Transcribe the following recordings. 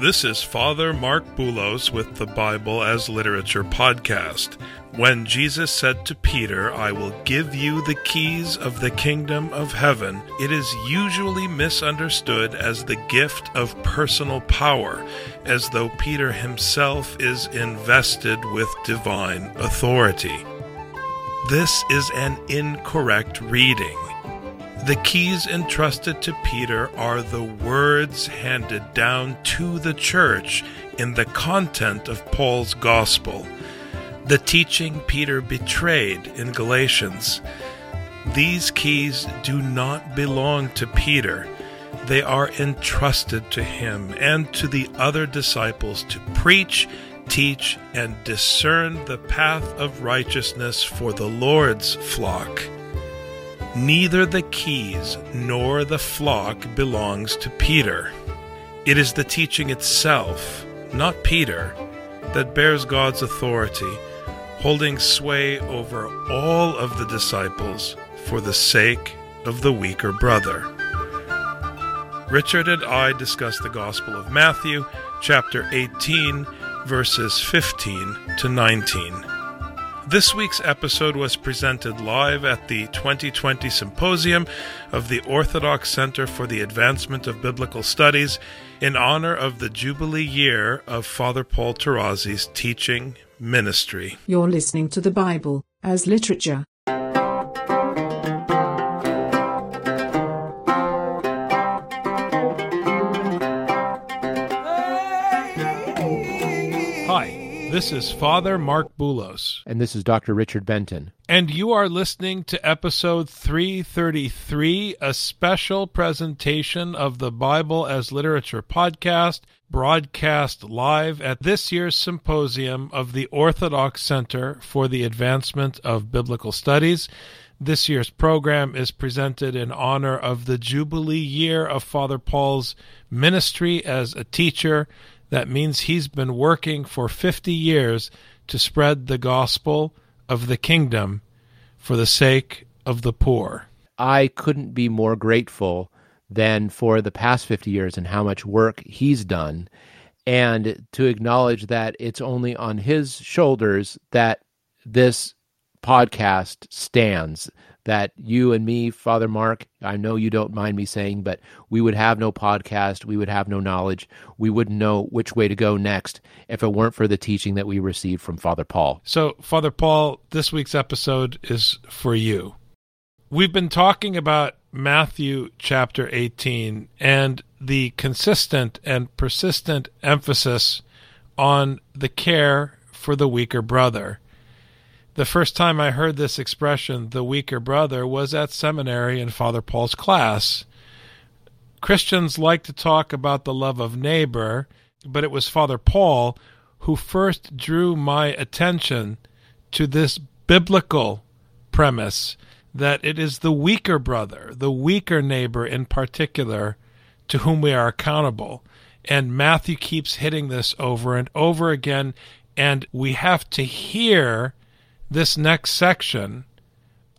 This is Father Marc Boulos with the Bible as Literature podcast. When Jesus said to Peter, I will give you the keys of the kingdom of heaven, it is usually misunderstood as the gift of personal power, as though Peter himself is invested with divine authority. This is an incorrect reading. The keys entrusted to Peter are the words handed down to the church in the content of Paul's gospel, the teaching Peter betrayed in Galatians. These keys do not belong to Peter. They are entrusted to him and to the other disciples to preach, teach, and discern the path of righteousness for the Lord's flock. Neither the keys nor the flock belongs to Peter. It is the teaching itself, not Peter, that bears God's authority, holding sway over all of the disciples for the sake of the weaker brother. Richard and I discuss the Gospel of Matthew, chapter 18, verses 15 to 19. This week's episode was presented live at the 2020 Symposium of the Orthodox Center for the Advancement of Biblical Studies in honor of the Jubilee year of Father Paul Tarazi's teaching ministry. You're listening to the Bible as literature. This is Father Marc Boulos. And this is Dr. Richard Benton. And you are listening to episode 333, a special presentation of the Bible as Literature podcast, broadcast live at this year's symposium of the Orthodox Center for the Advancement of Biblical Studies. This year's program is presented in honor of the Jubilee year of Father Paul's ministry as a teacher. That means he's been working for 50 years to spread the gospel of the kingdom for the sake of the poor. I couldn't be more grateful than for the past 50 years and how much work he's done, and to acknowledge that it's only on his shoulders that this podcast stands. That you and me, Father Marc, I know you don't mind me saying, but we would have no podcast, we would have no knowledge, we wouldn't know which way to go next if it weren't for the teaching that we received from Father Paul. So, Father Paul, this week's episode is for you. We've been talking about Matthew chapter 18 and the consistent and persistent emphasis on the care for the weaker brother. The first time I heard this expression, the weaker brother, was at seminary in Father Paul's class. Christians like to talk about the love of neighbor, but it was Father Paul who first drew my attention to this biblical premise that it is the weaker brother, the weaker neighbor in particular, to whom we are accountable. And Matthew keeps hitting this over and over again, and we have to hear this next section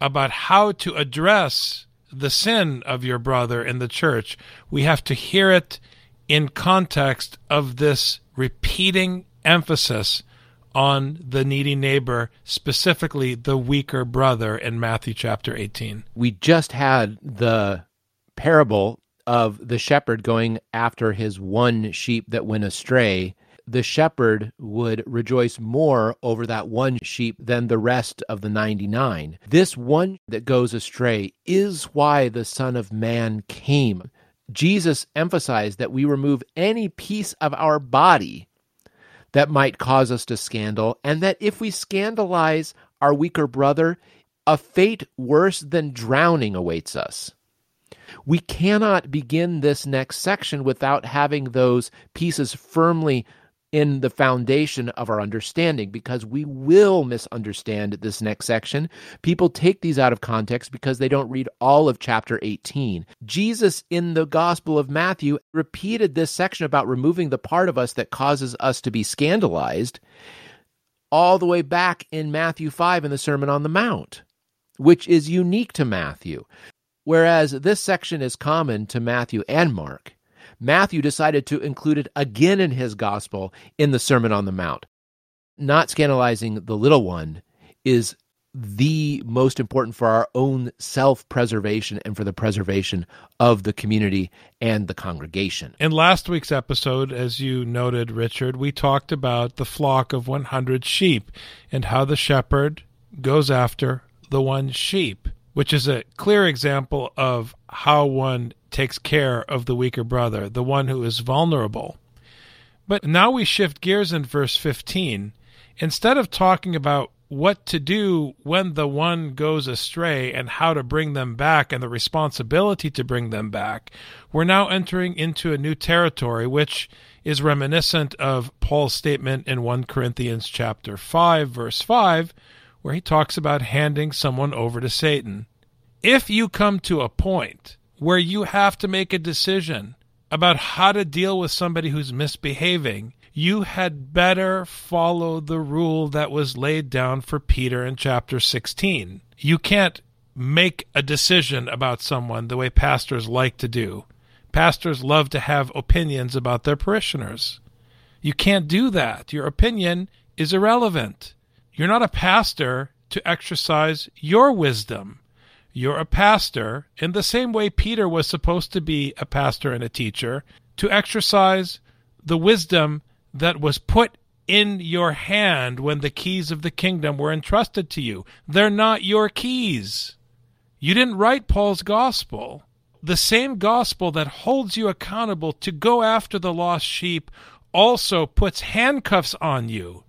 about how to address the sin of your brother in the church. We have to hear it in context of this repeating emphasis on the needy neighbor, specifically the weaker brother in Matthew chapter 18. We just had the parable of the shepherd going after his one sheep that went astray. The shepherd would rejoice more over that one sheep than the rest of the 99. This one that goes astray is why the Son of Man came. Jesus emphasized that we remove any piece of our body that might cause us to scandal, and that if we scandalize our weaker brother, a fate worse than drowning awaits us. We cannot begin this next section without having those pieces firmly in the foundation of our understanding because we will misunderstand this next section. People take these out of context because they don't read all of chapter 18. Jesus in the Gospel of Matthew repeated this section about removing the part of us that causes us to be scandalized all the way back in Matthew 5 in the Sermon on the Mount, which is unique to Matthew. Whereas this section is common to Matthew and Mark. Matthew decided to include it again in his gospel in the Sermon on the Mount. Not scandalizing the little one is the most important for our own self preservation and for the preservation of the community and the congregation. In last week's episode, as you noted, Richard, we talked about the flock of 100 sheep and how the shepherd goes after the one sheep, which is a clear example of how one takes care of the weaker brother, the one who is vulnerable. But now we shift gears in verse 15. Instead of talking about what to do when the one goes astray and how to bring them back and the responsibility to bring them back, we're now entering into a new territory which is reminiscent of Paul's statement in 1 Corinthians chapter 5 verse 5 where he talks about handing someone over to Satan. If you come to a point where you have to make a decision about how to deal with somebody who's misbehaving, you had better follow the rule that was laid down for Peter in chapter 16. You can't make a decision about someone the way pastors like to do. Pastors love to have opinions about their parishioners. You can't do that. Your opinion is irrelevant. You're not a pastor to exercise your wisdom. You're a pastor in the same way Peter was supposed to be a pastor and a teacher to exercise the wisdom that was put in your hand when the keys of the kingdom were entrusted to you. They're not your keys. You didn't write Paul's gospel. The same gospel that holds you accountable to go after the lost sheep also puts handcuffs on you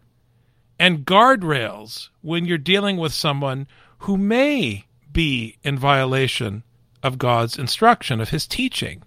and guardrails when you're dealing with someone who may be in violation of God's instruction, of his teaching.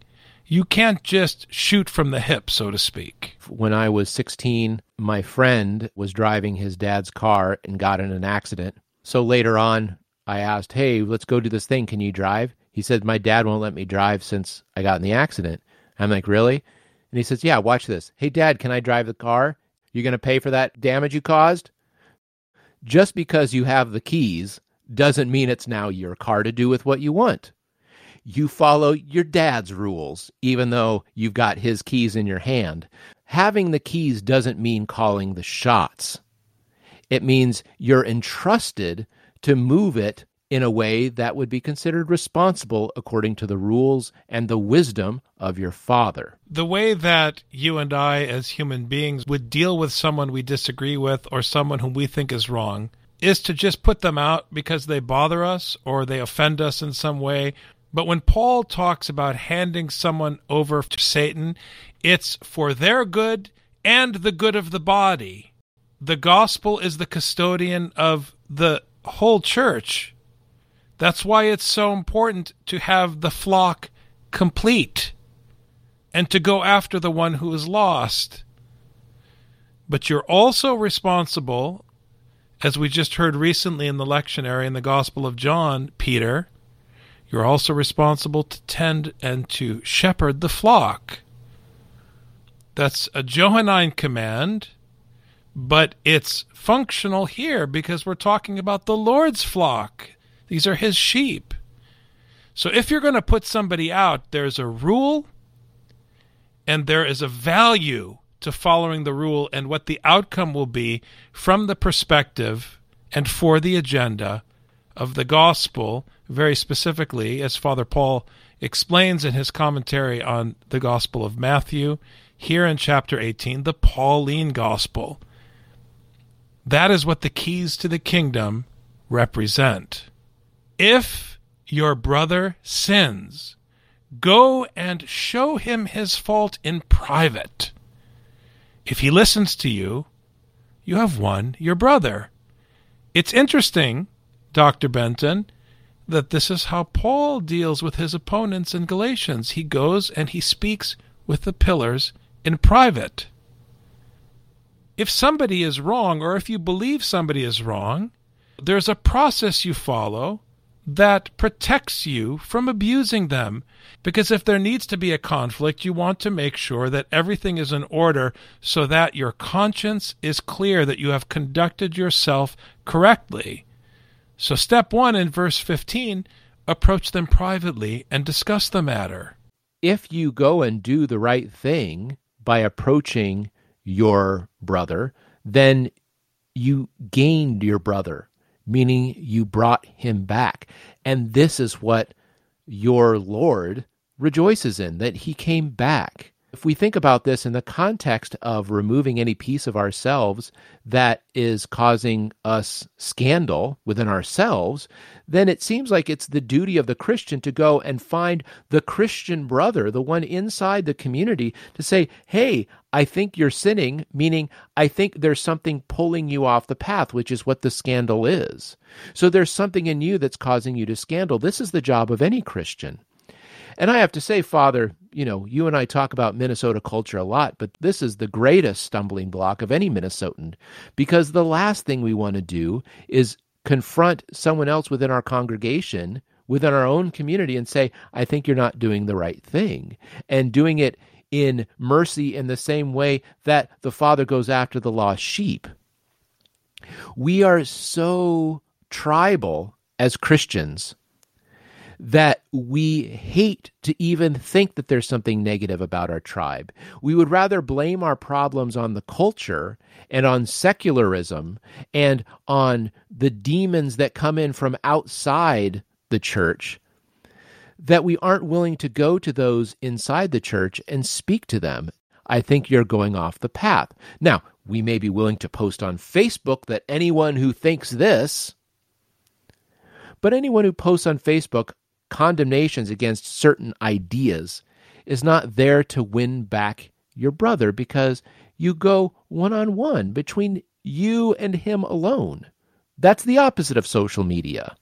You can't just shoot from the hip, so to speak. When I was 16, my friend was driving his dad's car and got in an accident. So later on, I asked, Hey, let's go do this thing. Can you drive? He said, My dad won't let me drive since I got in the accident. I'm like, Really? And he says, Yeah, watch this. Hey, dad, can I drive the car? You going to pay for that damage you caused? Just because you have the keys doesn't mean it's now your car to do with what you want. You follow your dad's rules, even though you've got his keys in your hand. Having the keys doesn't mean calling the shots. It means you're entrusted to move it in a way that would be considered responsible according to the rules and the wisdom of your father. The way that you and I, as human beings, would deal with someone we disagree with or someone whom we think is wrong is to just put them out because they bother us or they offend us in some way. But when Paul talks about handing someone over to Satan, it's for their good and the good of the body. The gospel is the custodian of the whole church. That's why it's so important to have the flock complete and to go after the one who is lost. But you're also responsible as we just heard recently in the lectionary in the Gospel of John, Peter, you're also responsible to tend and to shepherd the flock. That's a Johannine command, but it's functional here because we're talking about the Lord's flock. These are his sheep. So if you're going to put somebody out, there's a rule and there is a value to following the rule and what the outcome will be from the perspective and for the agenda of the gospel, very specifically, as Father Paul explains in his commentary on the Gospel of Matthew, here in chapter 18, the Pauline Gospel. That is what the keys to the kingdom represent. If your brother sins, go and show him his fault in private. If he listens to you, you have won your brother. It's interesting, Dr. Benton, that this is how Paul deals with his opponents in Galatians. He goes and he speaks with the pillars in private. If somebody is wrong, or if you believe somebody is wrong, there's a process you follow that protects you from abusing them. Because if there needs to be a conflict, you want to make sure that everything is in order so that your conscience is clear that you have conducted yourself correctly. So, step one in verse 15 approach them privately and discuss the matter. If you go and do the right thing by approaching your brother, then you gained your brother, meaning you brought him back. And this is what your Lord rejoices in, that he came back. If we think about this in the context of removing any piece of ourselves that is causing us scandal within ourselves, then it seems like it's the duty of the Christian to go and find the Christian brother, the one inside the community, to say, Hey, I think you're sinning, meaning I think there's something pulling you off the path, which is what the scandal is. So there's something in you that's causing you to scandal. This is the job of any Christian. And I have to say, Father, you know, you and I talk about Minnesota culture a lot, but this is the greatest stumbling block of any Minnesotan because the last thing we want to do is confront someone else within our congregation, within our own community, and say, I think you're not doing the right thing. And doing it in mercy in the same way that the Father goes after the lost sheep. We are so tribal as Christians that we hate to even think that there's something negative about our tribe. We would rather blame our problems on the culture and on secularism and on the demons that come in from outside the church that we aren't willing to go to those inside the church and speak to them. I think you're going off the path. Now, we may be willing to post on Facebook that anyone who thinks this, but anyone who posts on Facebook condemnations against certain ideas is not there to win back your brother because you go one on one between you and him alone. That's the opposite of social media.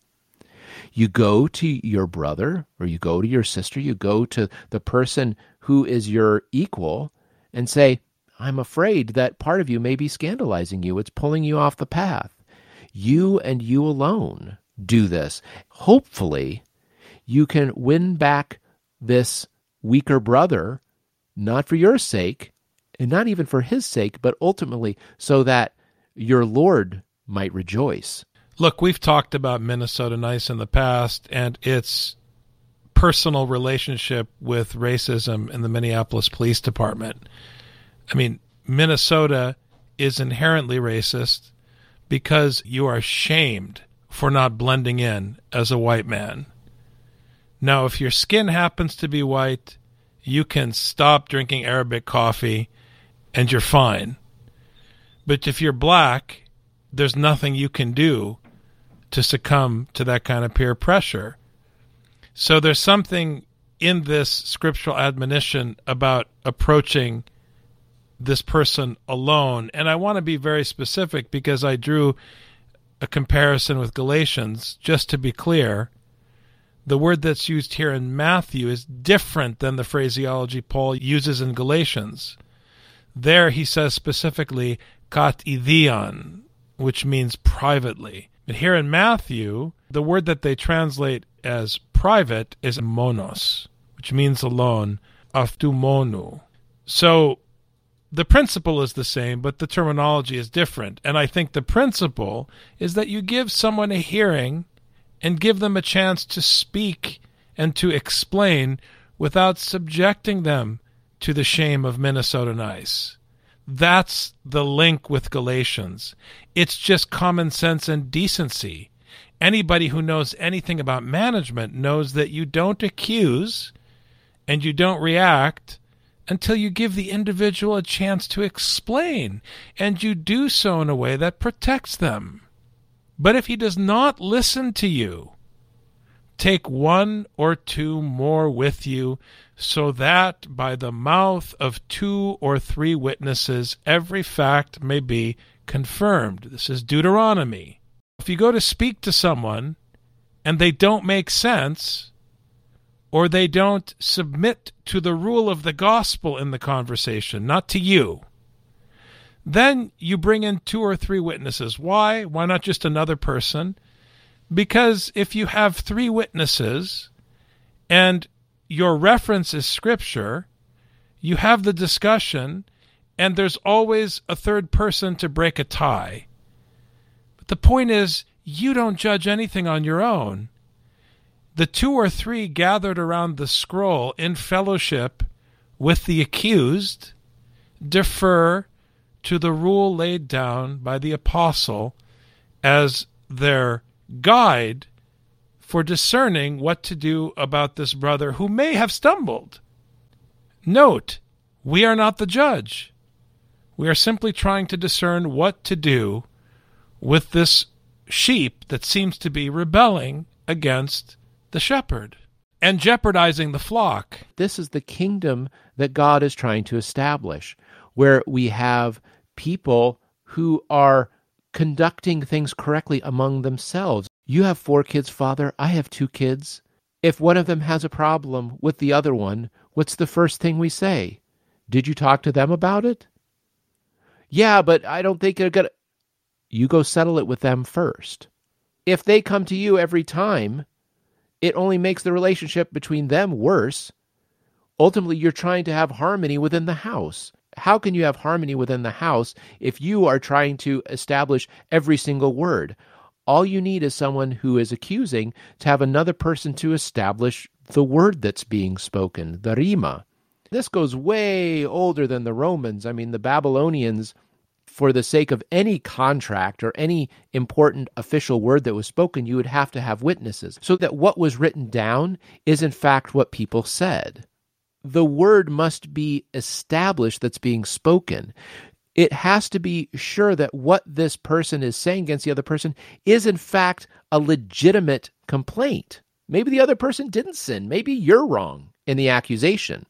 You go to your brother or you go to your sister, you go to the person who is your equal and say, I'm afraid that part of you may be scandalizing you. It's pulling you off the path. You and you alone do this. Hopefully, you can win back this weaker brother, not for your sake, and not even for his sake, but ultimately so that your Lord might rejoice. Look, we've talked about Minnesota Nice in the past and its personal relationship with racism in the Minneapolis Police Department. I mean, Minnesota is inherently racist because you are shamed for not blending in as a white man. Now, if your skin happens to be white, you can stop drinking Arabic coffee and you're fine. But if you're black, there's nothing you can do to succumb to that kind of peer pressure. So there's something in this scriptural admonition about approaching this person alone. And I want to be very specific because I drew a comparison with Galatians, just to be clear the word that's used here in Matthew is different than the phraseology Paul uses in Galatians. There he says specifically kat idion, which means privately. But here in Matthew, the word that they translate as private is monos, which means alone, aftumonu. So the principle is the same, but the terminology is different. And I think the principle is that you give someone a hearing and give them a chance to speak and to explain without subjecting them to the shame of Minnesota Nice. That's the link with Galatians. It's just common sense and decency. Anybody who knows anything about management knows that you don't accuse and you don't react until you give the individual a chance to explain, and you do so in a way that protects them. But if he does not listen to you, take one or two more with you, so that by the mouth of two or three witnesses every fact may be confirmed. This is Deuteronomy. If you go to speak to someone and they don't make sense, or they don't submit to the rule of the gospel in the conversation, not to you, then you bring in two or three witnesses. Why? Why not just another person? Because if you have three witnesses and your reference is scripture, you have the discussion, and there's always a third person to break a tie. But the point is, you don't judge anything on your own. The two or three gathered around the scroll in fellowship with the accused defer to the rule laid down by the apostle as their guide for discerning what to do about this brother who may have stumbled. Note, we are not the judge. We are simply trying to discern what to do with this sheep that seems to be rebelling against the shepherd and jeopardizing the flock. This is the kingdom that God is trying to establish, where we have people who are conducting things correctly among themselves. You have four kids, Father. I have two kids. If one of them has a problem with the other one, what's the first thing we say? Did you talk to them about it? Yeah, but I don't think they're going to. You go settle it with them first. If they come to you every time, it only makes the relationship between them worse. Ultimately, you're trying to have harmony within the house. How can you have harmony within the house if you are trying to establish every single word? All you need is someone who is accusing to have another person to establish the word that's being spoken, the rima. This goes way older than the Romans. I mean, the Babylonians, for the sake of any contract or any important official word that was spoken, you would have to have witnesses. So that what was written down is, in fact, what people said. The word must be established that's being spoken it has to be sure that what this person is saying against the other person is, in fact, a legitimate complaint. Maybe the other person didn't sin. Maybe you're wrong in the accusation.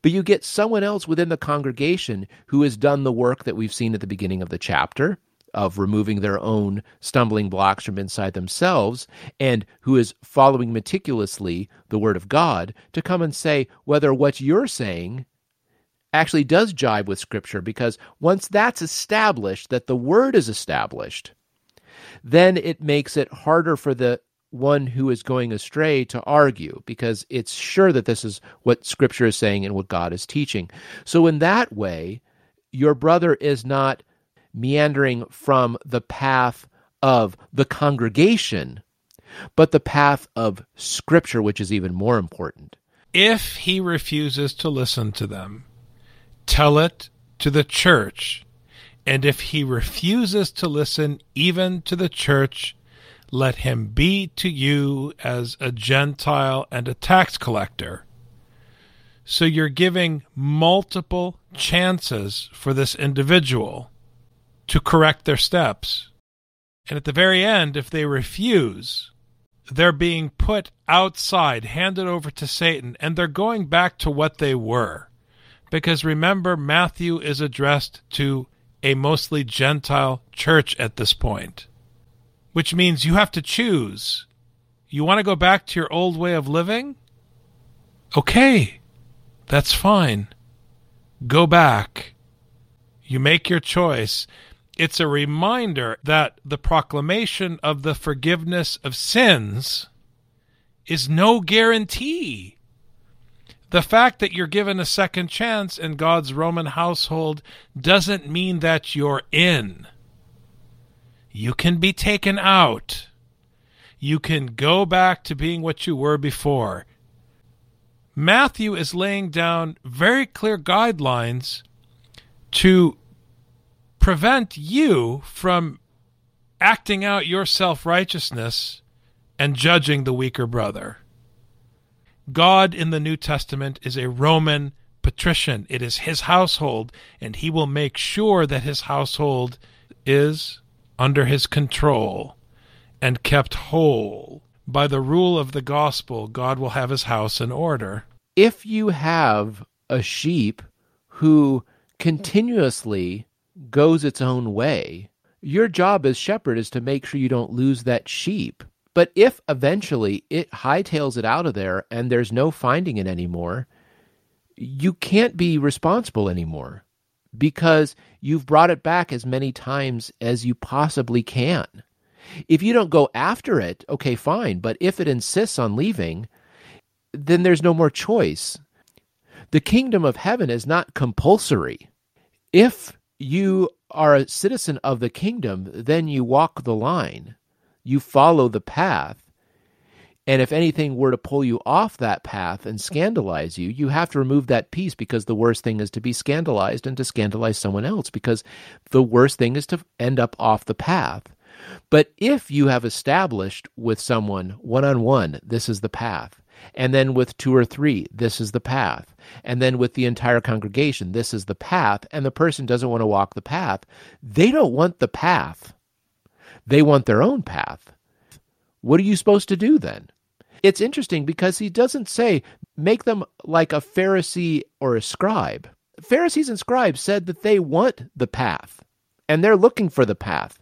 But you get someone else within the congregation who has done the work that we've seen at the beginning of the chapter of removing their own stumbling blocks from inside themselves and who is following meticulously the Word of God to come and say whether what you're saying actually does jive with Scripture because once that's established, that the Word is established, then it makes it harder for the one who is going astray to argue because it's sure that this is what Scripture is saying and what God is teaching. So, in that way, your brother is not meandering from the path of the congregation, but the path of Scripture, which is even more important. If he refuses to listen to them, Tell it to the church. And if he refuses to listen even to the church, let him be to you as a Gentile and a tax collector. So you're giving multiple chances for this individual to correct their steps. And at the very end, if they refuse, they're being put outside, handed over to Satan, and they're going back to what they were. Because remember, Matthew is addressed to a mostly Gentile church at this point, which means you have to choose. You want to go back to your old way of living? Okay, that's fine. Go back. You make your choice. It's a reminder that the proclamation of the forgiveness of sins is no guarantee the fact that you're given a second chance in God's Roman household doesn't mean that you're in. You can be taken out. You can go back to being what you were before. Matthew is laying down very clear guidelines to prevent you from acting out your self righteousness and judging the weaker brother. God in the New Testament is a Roman patrician. It is his household, and he will make sure that his household is under his control and kept whole. By the rule of the gospel, God will have his house in order. If you have a sheep who continuously goes its own way, your job as shepherd is to make sure you don't lose that sheep But if eventually it hightails it out of there and there's no finding it anymore, you can't be responsible anymore because you've brought it back as many times as you possibly can. If you don't go after it, okay, fine. But if it insists on leaving, then there's no more choice. The kingdom of heaven is not compulsory. If you are a citizen of the kingdom, then you walk the line, you follow the path. And if anything were to pull you off that path and scandalize you, you have to remove that piece because the worst thing is to be scandalized and to scandalize someone else because the worst thing is to end up off the path. But if you have established with someone one on one, this is the path, and then with two or three, this is the path, and then with the entire congregation, this is the path, and the person doesn't want to walk the path, they don't want the path. They want their own path. What are you supposed to do then? It's interesting because he doesn't say make them like a Pharisee or a scribe. Pharisees and scribes said that they want the path and they're looking for the path.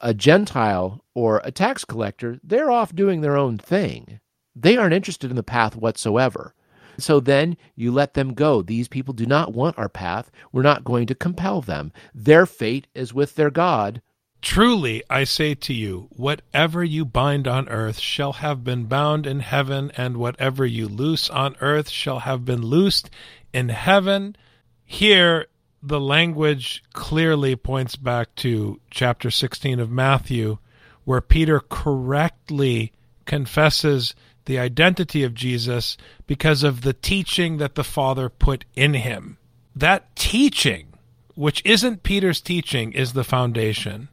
A Gentile or a tax collector, they're off doing their own thing. They aren't interested in the path whatsoever. So then you let them go. These people do not want our path. We're not going to compel them. Their fate is with their God. Truly, I say to you, whatever you bind on earth shall have been bound in heaven, and whatever you loose on earth shall have been loosed in heaven. Here, the language clearly points back to chapter 16 of Matthew, where Peter correctly confesses the identity of Jesus because of the teaching that the Father put in him. That teaching, which isn't Peter's teaching, is the foundation.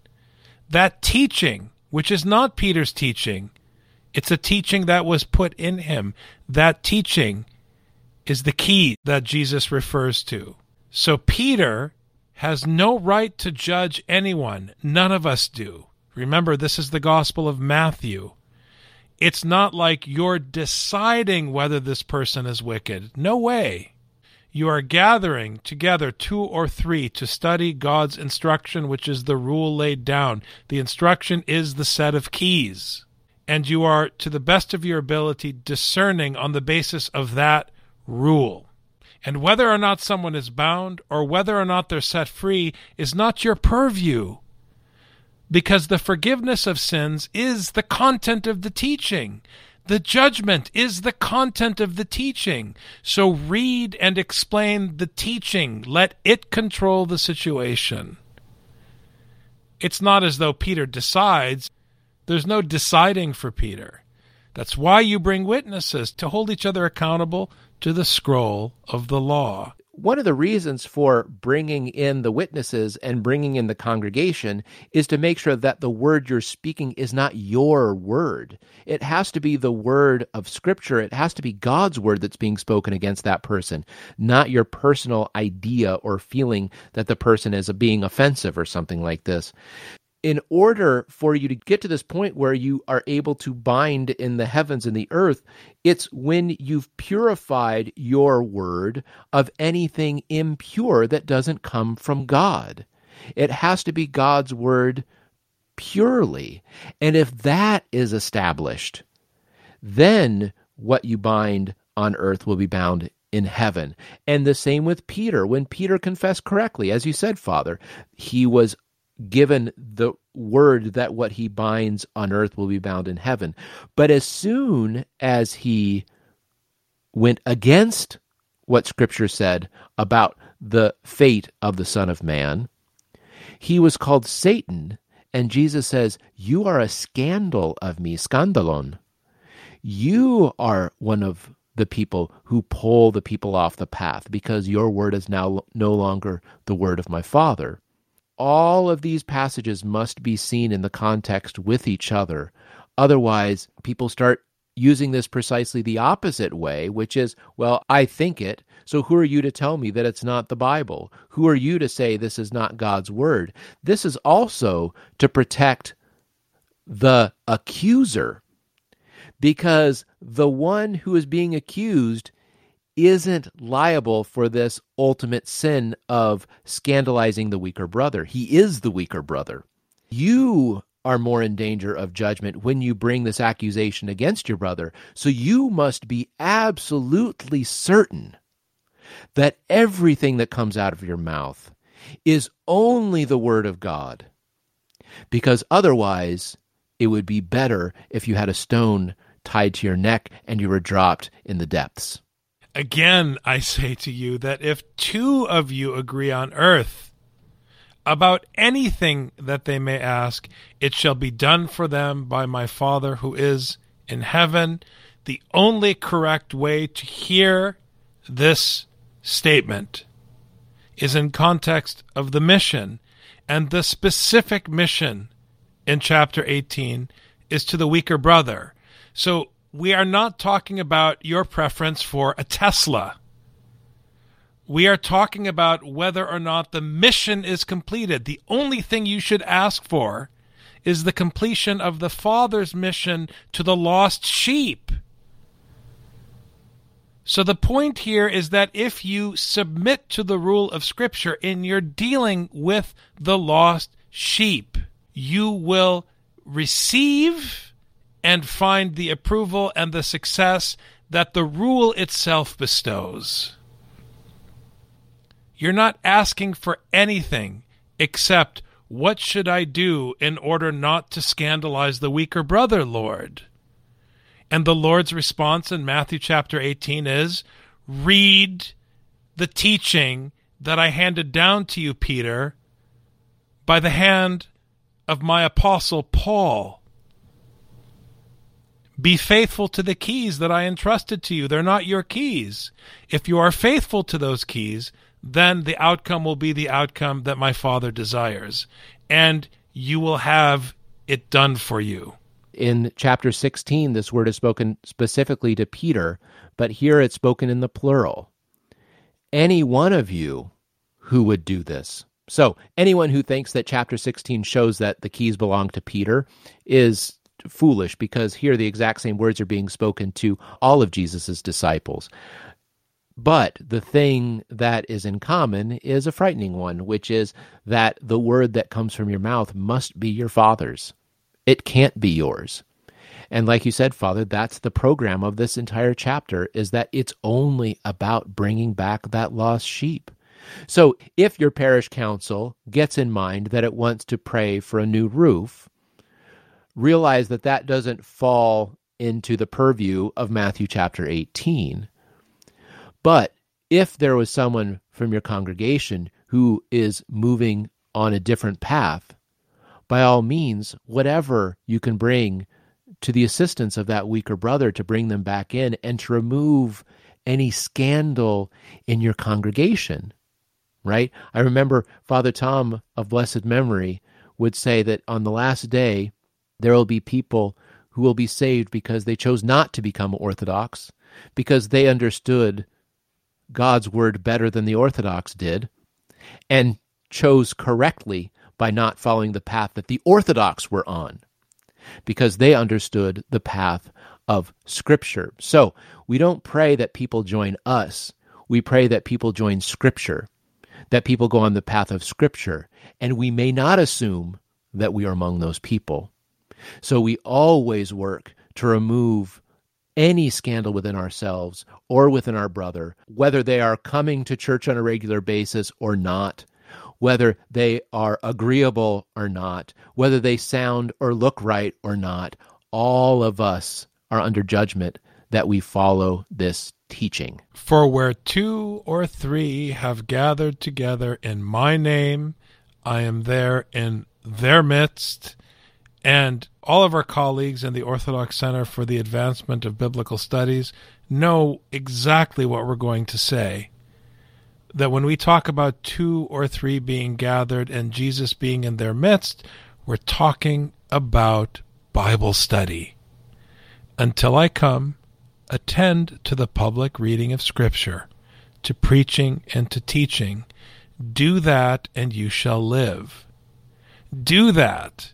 That teaching, which is not Peter's teaching, it's a teaching that was put in him. That teaching is the key that Jesus refers to. So Peter has no right to judge anyone. None of us do. Remember, this is the Gospel of Matthew. It's not like you're deciding whether this person is wicked. No way. You are gathering together two or three to study God's instruction, which is the rule laid down. The instruction is the set of keys. And you are, to the best of your ability, discerning on the basis of that rule. And whether or not someone is bound or whether or not they're set free is not your purview because the forgiveness of sins is the content of the teaching. The judgment is the content of the teaching. So read and explain the teaching. Let it control the situation. It's not as though Peter decides. There's no deciding for Peter. That's why you bring witnesses to hold each other accountable to the scroll of the law one of the reasons for bringing in the witnesses and bringing in the congregation is to make sure that the word you're speaking is not your word. It has to be the word of Scripture. It has to be God's word that's being spoken against that person, not your personal idea or feeling that the person is being offensive or something like this in order for you to get to this point where you are able to bind in the heavens and the earth, it's when you've purified your word of anything impure that doesn't come from God. It has to be God's word purely. And if that is established, then what you bind on earth will be bound in heaven. And the same with Peter. When Peter confessed correctly, as you said, Father, he was given the word that what he binds on earth will be bound in heaven. But as soon as he went against what Scripture said about the fate of the Son of Man, he was called Satan. And Jesus says, You are a scandal of me, scandalon. You are one of the people who pull the people off the path because your word is now no longer the word of my Father all of these passages must be seen in the context with each other. Otherwise, people start using this precisely the opposite way, which is, well, I think it, so who are you to tell me that it's not the Bible? Who are you to say this is not God's word? This is also to protect the accuser, because the one who is being accused isn't liable for this ultimate sin of scandalizing the weaker brother. He is the weaker brother. You are more in danger of judgment when you bring this accusation against your brother. So you must be absolutely certain that everything that comes out of your mouth is only the Word of God. Because otherwise, it would be better if you had a stone tied to your neck and you were dropped in the depths. Again, I say to you that if two of you agree on earth about anything that they may ask, it shall be done for them by my Father who is in heaven. The only correct way to hear this statement is in context of the mission, and the specific mission in chapter 18 is to the weaker brother. So we are not talking about your preference for a Tesla. We are talking about whether or not the mission is completed. The only thing you should ask for is the completion of the Father's mission to the lost sheep. So the point here is that if you submit to the rule of Scripture and you're dealing with the lost sheep, you will receive and find the approval and the success that the rule itself bestows. You're not asking for anything except, What should I do in order not to scandalize the weaker brother, Lord? And the Lord's response in Matthew chapter 18 is, Read the teaching that I handed down to you, Peter, by the hand of my apostle Paul. Be faithful to the keys that I entrusted to you. They're not your keys. If you are faithful to those keys, then the outcome will be the outcome that my Father desires. And you will have it done for you. In chapter 16, this word is spoken specifically to Peter, but here it's spoken in the plural. Any one of you who would do this. So, anyone who thinks that chapter 16 shows that the keys belong to Peter is foolish because here the exact same words are being spoken to all of Jesus' disciples. But the thing that is in common is a frightening one, which is that the word that comes from your mouth must be your father's. It can't be yours. And like you said, Father, that's the program of this entire chapter is that it's only about bringing back that lost sheep. So if your parish council gets in mind that it wants to pray for a new roof, realize that that doesn't fall into the purview of Matthew chapter 18. But if there was someone from your congregation who is moving on a different path, by all means, whatever you can bring to the assistance of that weaker brother to bring them back in and to remove any scandal in your congregation. Right? I remember Father Tom of blessed memory would say that on the last day, there will be people who will be saved because they chose not to become Orthodox, because they understood God's word better than the Orthodox did, and chose correctly by not following the path that the Orthodox were on, because they understood the path of Scripture. So we don't pray that people join us, we pray that people join Scripture, that people go on the path of Scripture, and we may not assume that we are among those people. So we always work to remove any scandal within ourselves or within our brother, whether they are coming to church on a regular basis or not, whether they are agreeable or not, whether they sound or look right or not. All of us are under judgment that we follow this teaching. For where two or three have gathered together in my name, I am there in their midst and all of our colleagues in the Orthodox Center for the Advancement of Biblical Studies know exactly what we're going to say. That when we talk about two or three being gathered and Jesus being in their midst, we're talking about Bible study. Until I come, attend to the public reading of Scripture, to preaching and to teaching. Do that, and you shall live. Do that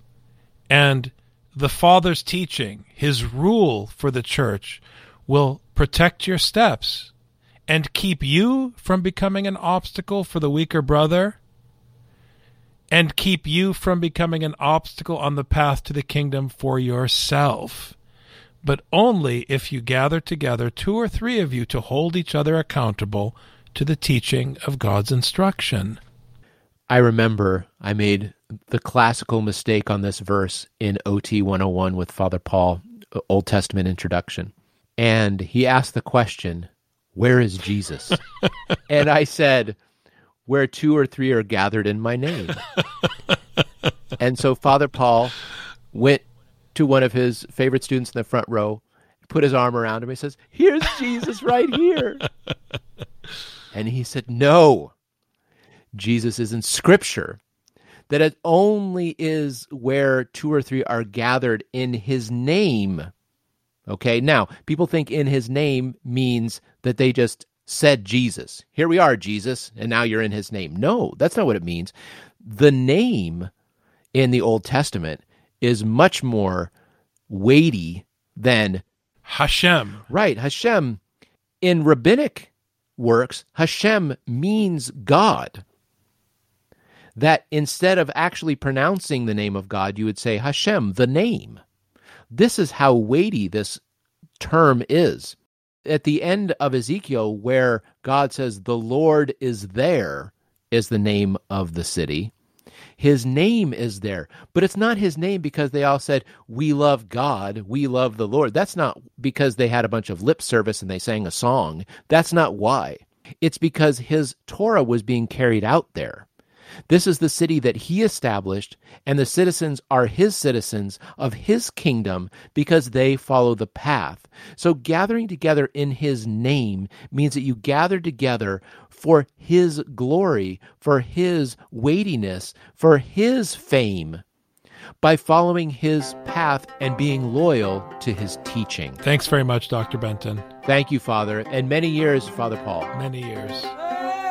and the Father's teaching, his rule for the church, will protect your steps and keep you from becoming an obstacle for the weaker brother. and keep you from becoming an obstacle on the path to the kingdom for yourself. But only if you gather together two or three of you to hold each other accountable to the teaching of God's instruction. I remember I made the classical mistake on this verse in OT 101 with Father Paul, uh, Old Testament introduction. And he asked the question, Where is Jesus? and I said, Where two or three are gathered in my name. and so Father Paul went to one of his favorite students in the front row, put his arm around him, and says, Here's Jesus right here. and he said, No. Jesus is in Scripture, that it only is where two or three are gathered in his name. Okay, now people think in his name means that they just said Jesus. Here we are, Jesus, and now you're in his name. No, that's not what it means. The name in the Old Testament is much more weighty than Hashem. Right, Hashem. In rabbinic works, Hashem means God that instead of actually pronouncing the name of God, you would say Hashem, the name. This is how weighty this term is. At the end of Ezekiel, where God says, The Lord is there, is the name of the city. His name is there, but it's not his name because they all said, We love God, we love the Lord. That's not because they had a bunch of lip service and they sang a song. That's not why. It's because his Torah was being carried out there. This is the city that he established, and the citizens are his citizens of his kingdom because they follow the path. So, gathering together in his name means that you gather together for his glory, for his weightiness, for his fame. By following his path and being loyal to his teaching. Thanks very much, Dr. Benton. Thank you, Father, and many years, Father Paul. Many years.